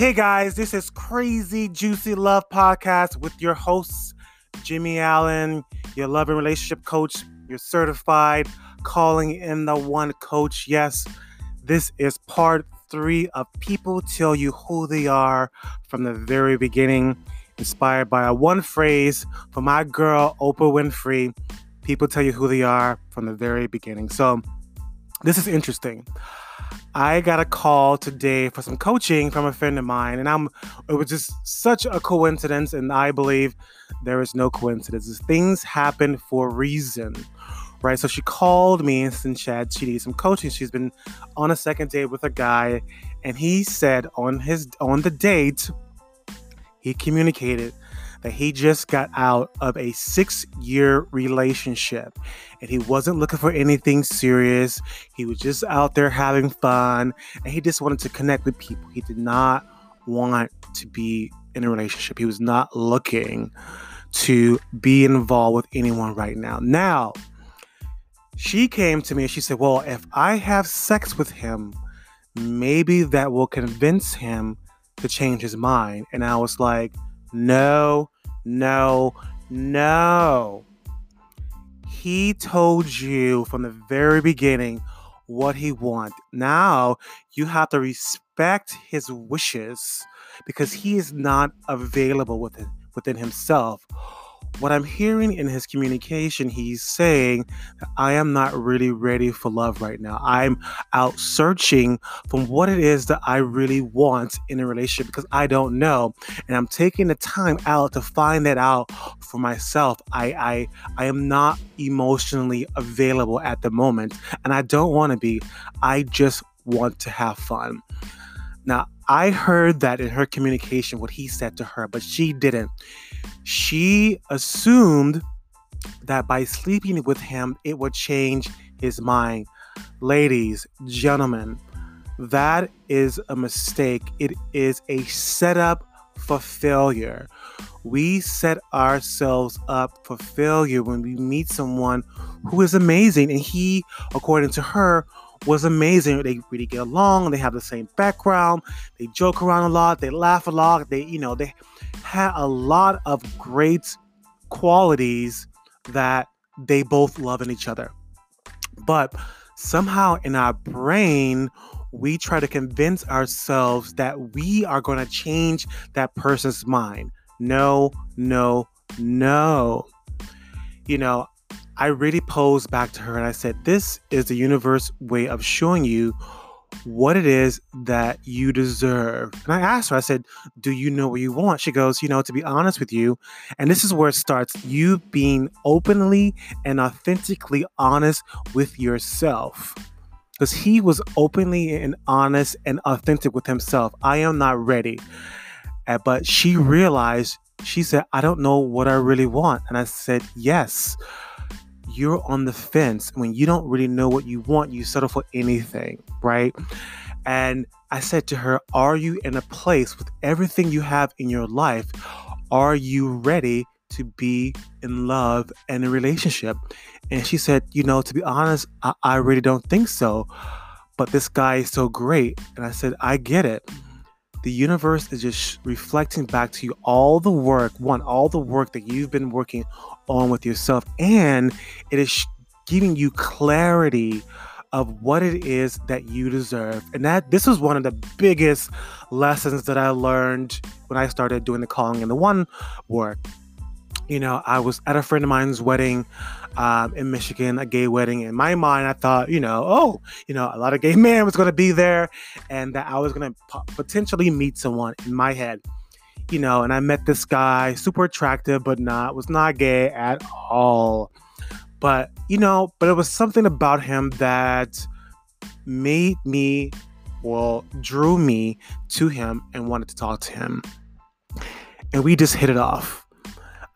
Hey guys, this is Crazy Juicy Love Podcast with your hosts, Jimmy Allen, your love and relationship coach, your certified calling in the one coach. Yes, this is part three of People Tell You Who They Are from the very beginning, inspired by a one phrase from my girl, Oprah Winfrey. People tell you who they are from the very beginning. So, this is interesting. I got a call today for some coaching from a friend of mine, and I'm it was just such a coincidence, and I believe there is no coincidences. Things happen for a reason. Right. So she called me and said she needs some coaching. She's been on a second date with a guy, and he said on his on the date, he communicated that he just got out of a six year relationship and he wasn't looking for anything serious. He was just out there having fun and he just wanted to connect with people. He did not want to be in a relationship, he was not looking to be involved with anyone right now. Now, she came to me and she said, Well, if I have sex with him, maybe that will convince him to change his mind. And I was like, no, no, no. He told you from the very beginning what he wants. Now you have to respect his wishes because he is not available within within himself what I'm hearing in his communication, he's saying that I am not really ready for love right now. I'm out searching for what it is that I really want in a relationship because I don't know. And I'm taking the time out to find that out for myself. I I I am not emotionally available at the moment and I don't want to be. I just want to have fun. Now, I heard that in her communication what he said to her, but she didn't she assumed that by sleeping with him, it would change his mind. Ladies, gentlemen, that is a mistake. It is a setup for failure. We set ourselves up for failure when we meet someone who is amazing. And he, according to her, was amazing. They really get along. They have the same background. They joke around a lot. They laugh a lot. They, you know, they had a lot of great qualities that they both love in each other. But somehow in our brain, we try to convince ourselves that we are going to change that person's mind. No, no, no. You know, I really posed back to her and I said, This is the universe way of showing you what it is that you deserve. And I asked her, I said, Do you know what you want? She goes, You know, to be honest with you, and this is where it starts you being openly and authentically honest with yourself. Because he was openly and honest and authentic with himself. I am not ready. Uh, but she realized, she said, I don't know what I really want. And I said, Yes you're on the fence. When you don't really know what you want, you settle for anything, right? And I said to her, Are you in a place with everything you have in your life? Are you ready to be in love and a relationship? And she said, You know, to be honest, I, I really don't think so. But this guy is so great. And I said, I get it the universe is just reflecting back to you all the work, one, all the work that you've been working on with yourself, and it is giving you clarity of what it is that you deserve. And that this was one of the biggest lessons that I learned when I started doing the calling and the one work. You know, I was at a friend of mine's wedding um, in Michigan, a gay wedding. In my mind, I thought, you know, oh, you know, a lot of gay men was going to be there, and that I was going to potentially meet someone in my head, you know. And I met this guy, super attractive, but not was not gay at all. But you know, but it was something about him that made me, well, drew me to him and wanted to talk to him. And we just hit it off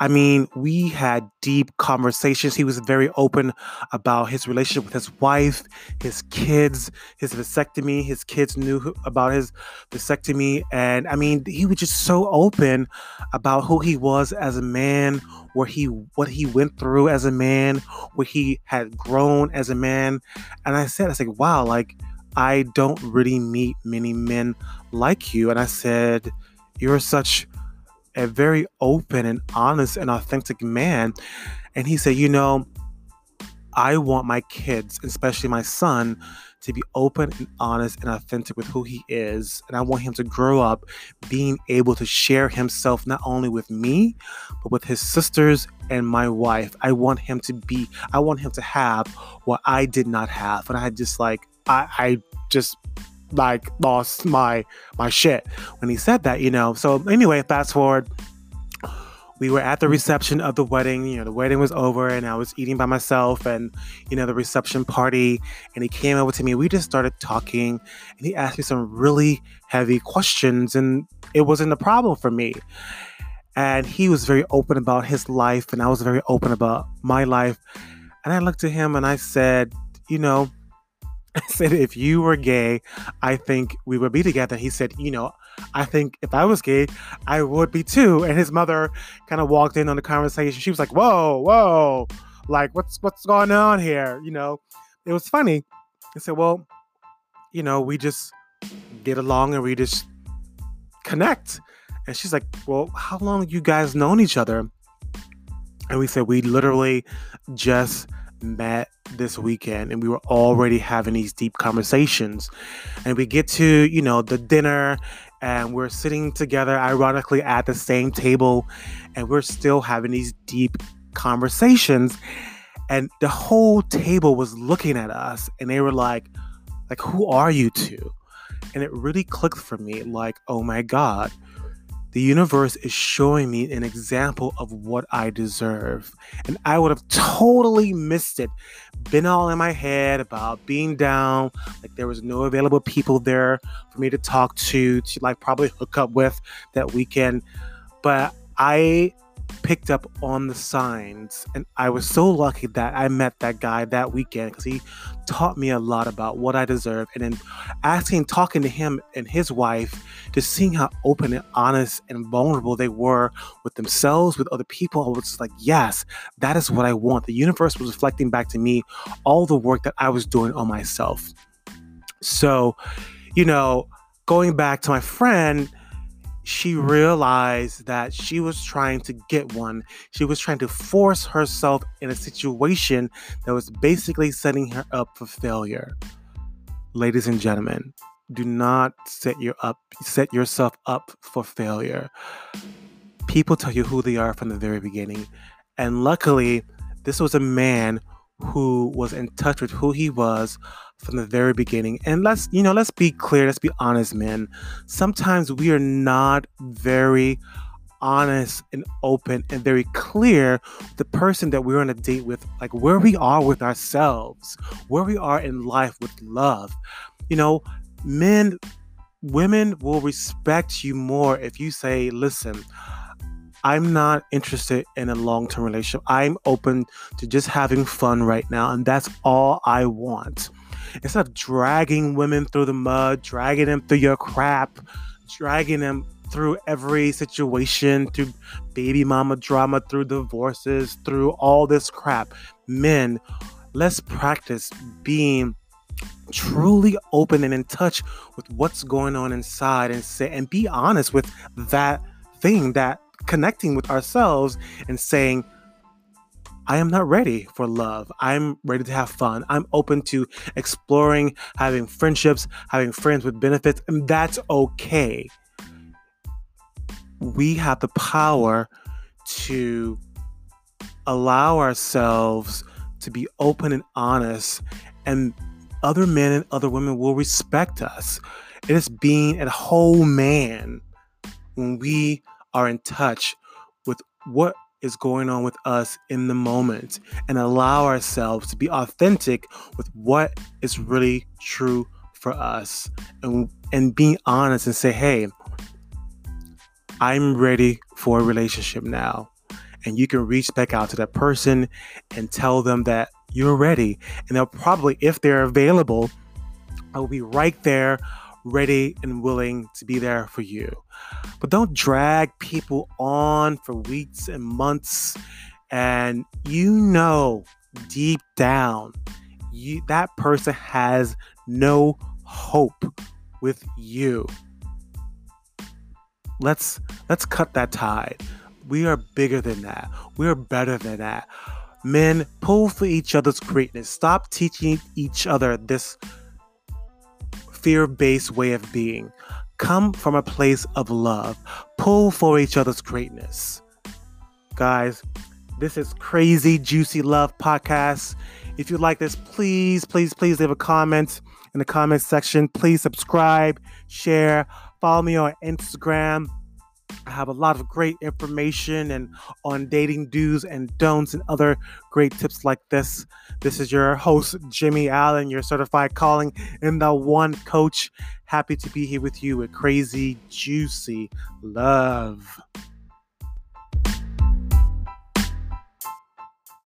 I mean, we had deep conversations. He was very open about his relationship with his wife, his kids, his vasectomy. His kids knew about his vasectomy. And I mean, he was just so open about who he was as a man, where he what he went through as a man, where he had grown as a man. And I said, I said, wow, like I don't really meet many men like you. And I said, You're such a very open and honest and authentic man. And he said, You know, I want my kids, especially my son, to be open and honest and authentic with who he is. And I want him to grow up being able to share himself not only with me, but with his sisters and my wife. I want him to be, I want him to have what I did not have. And I just like, I, I just like lost my my shit when he said that, you know. So anyway, fast forward we were at the reception of the wedding. You know, the wedding was over and I was eating by myself and, you know, the reception party. And he came over to me. We just started talking and he asked me some really heavy questions. And it wasn't a problem for me. And he was very open about his life and I was very open about my life. And I looked at him and I said, you know, I said, if you were gay, I think we would be together. He said, you know, I think if I was gay, I would be too. And his mother kind of walked in on the conversation. She was like, "Whoa, whoa, like what's what's going on here?" You know, it was funny. I said, "Well, you know, we just get along and we just connect." And she's like, "Well, how long you guys known each other?" And we said, "We literally just met this weekend and we were already having these deep conversations and we get to you know the dinner and we're sitting together, ironically, at the same table, and we're still having these deep conversations. And the whole table was looking at us, and they were like, like, who are you two? And it really clicked for me, like, oh my God, the universe is showing me an example of what I deserve. And I would have totally missed it. Been all in my head about being down, like there was no available people there for me to talk to, to like probably hook up with that weekend. But I picked up on the signs. And I was so lucky that I met that guy that weekend because he taught me a lot about what I deserve. And then asking, talking to him and his wife, just seeing how open and honest and vulnerable they were with themselves, with other people, I was like, yes, that is what I want. The universe was reflecting back to me all the work that I was doing on myself. So, you know, going back to my friend, she realized that she was trying to get one. She was trying to force herself in a situation that was basically setting her up for failure. Ladies and gentlemen, do not set your up set yourself up for failure. People tell you who they are from the very beginning. And luckily, this was a man who was in touch with who he was from the very beginning. And let's, you know, let's be clear, let's be honest, men. Sometimes we are not very honest and open and very clear the person that we're on a date with, like where we are with ourselves, where we are in life with love. You know, men, women will respect you more if you say, listen, I'm not interested in a long term relationship. I'm open to just having fun right now, and that's all I want. Instead of dragging women through the mud, dragging them through your crap, dragging them through every situation, through baby mama drama, through divorces, through all this crap. Men, let's practice being truly open and in touch with what's going on inside and say and be honest with that thing that connecting with ourselves and saying, I am not ready for love. I'm ready to have fun. I'm open to exploring, having friendships, having friends with benefits, and that's okay. We have the power to allow ourselves to be open and honest, and other men and other women will respect us. It is being a whole man when we are in touch with what is going on with us in the moment and allow ourselves to be authentic with what is really true for us and and being honest and say hey I'm ready for a relationship now. And you can reach back out to that person and tell them that you're ready. And they'll probably if they're available I'll be right there ready and willing to be there for you. But don't drag people on for weeks and months. And you know deep down, you, that person has no hope with you. Let's let's cut that tide. We are bigger than that. We are better than that. Men, pull for each other's greatness. Stop teaching each other this fear based way of being. Come from a place of love. Pull for each other's greatness. Guys, this is Crazy Juicy Love Podcast. If you like this, please, please, please leave a comment in the comment section. Please subscribe, share, follow me on Instagram. I have a lot of great information and on dating do's and don'ts and other great tips like this. This is your host, Jimmy Allen, your certified calling in the one coach. Happy to be here with you with crazy, juicy love.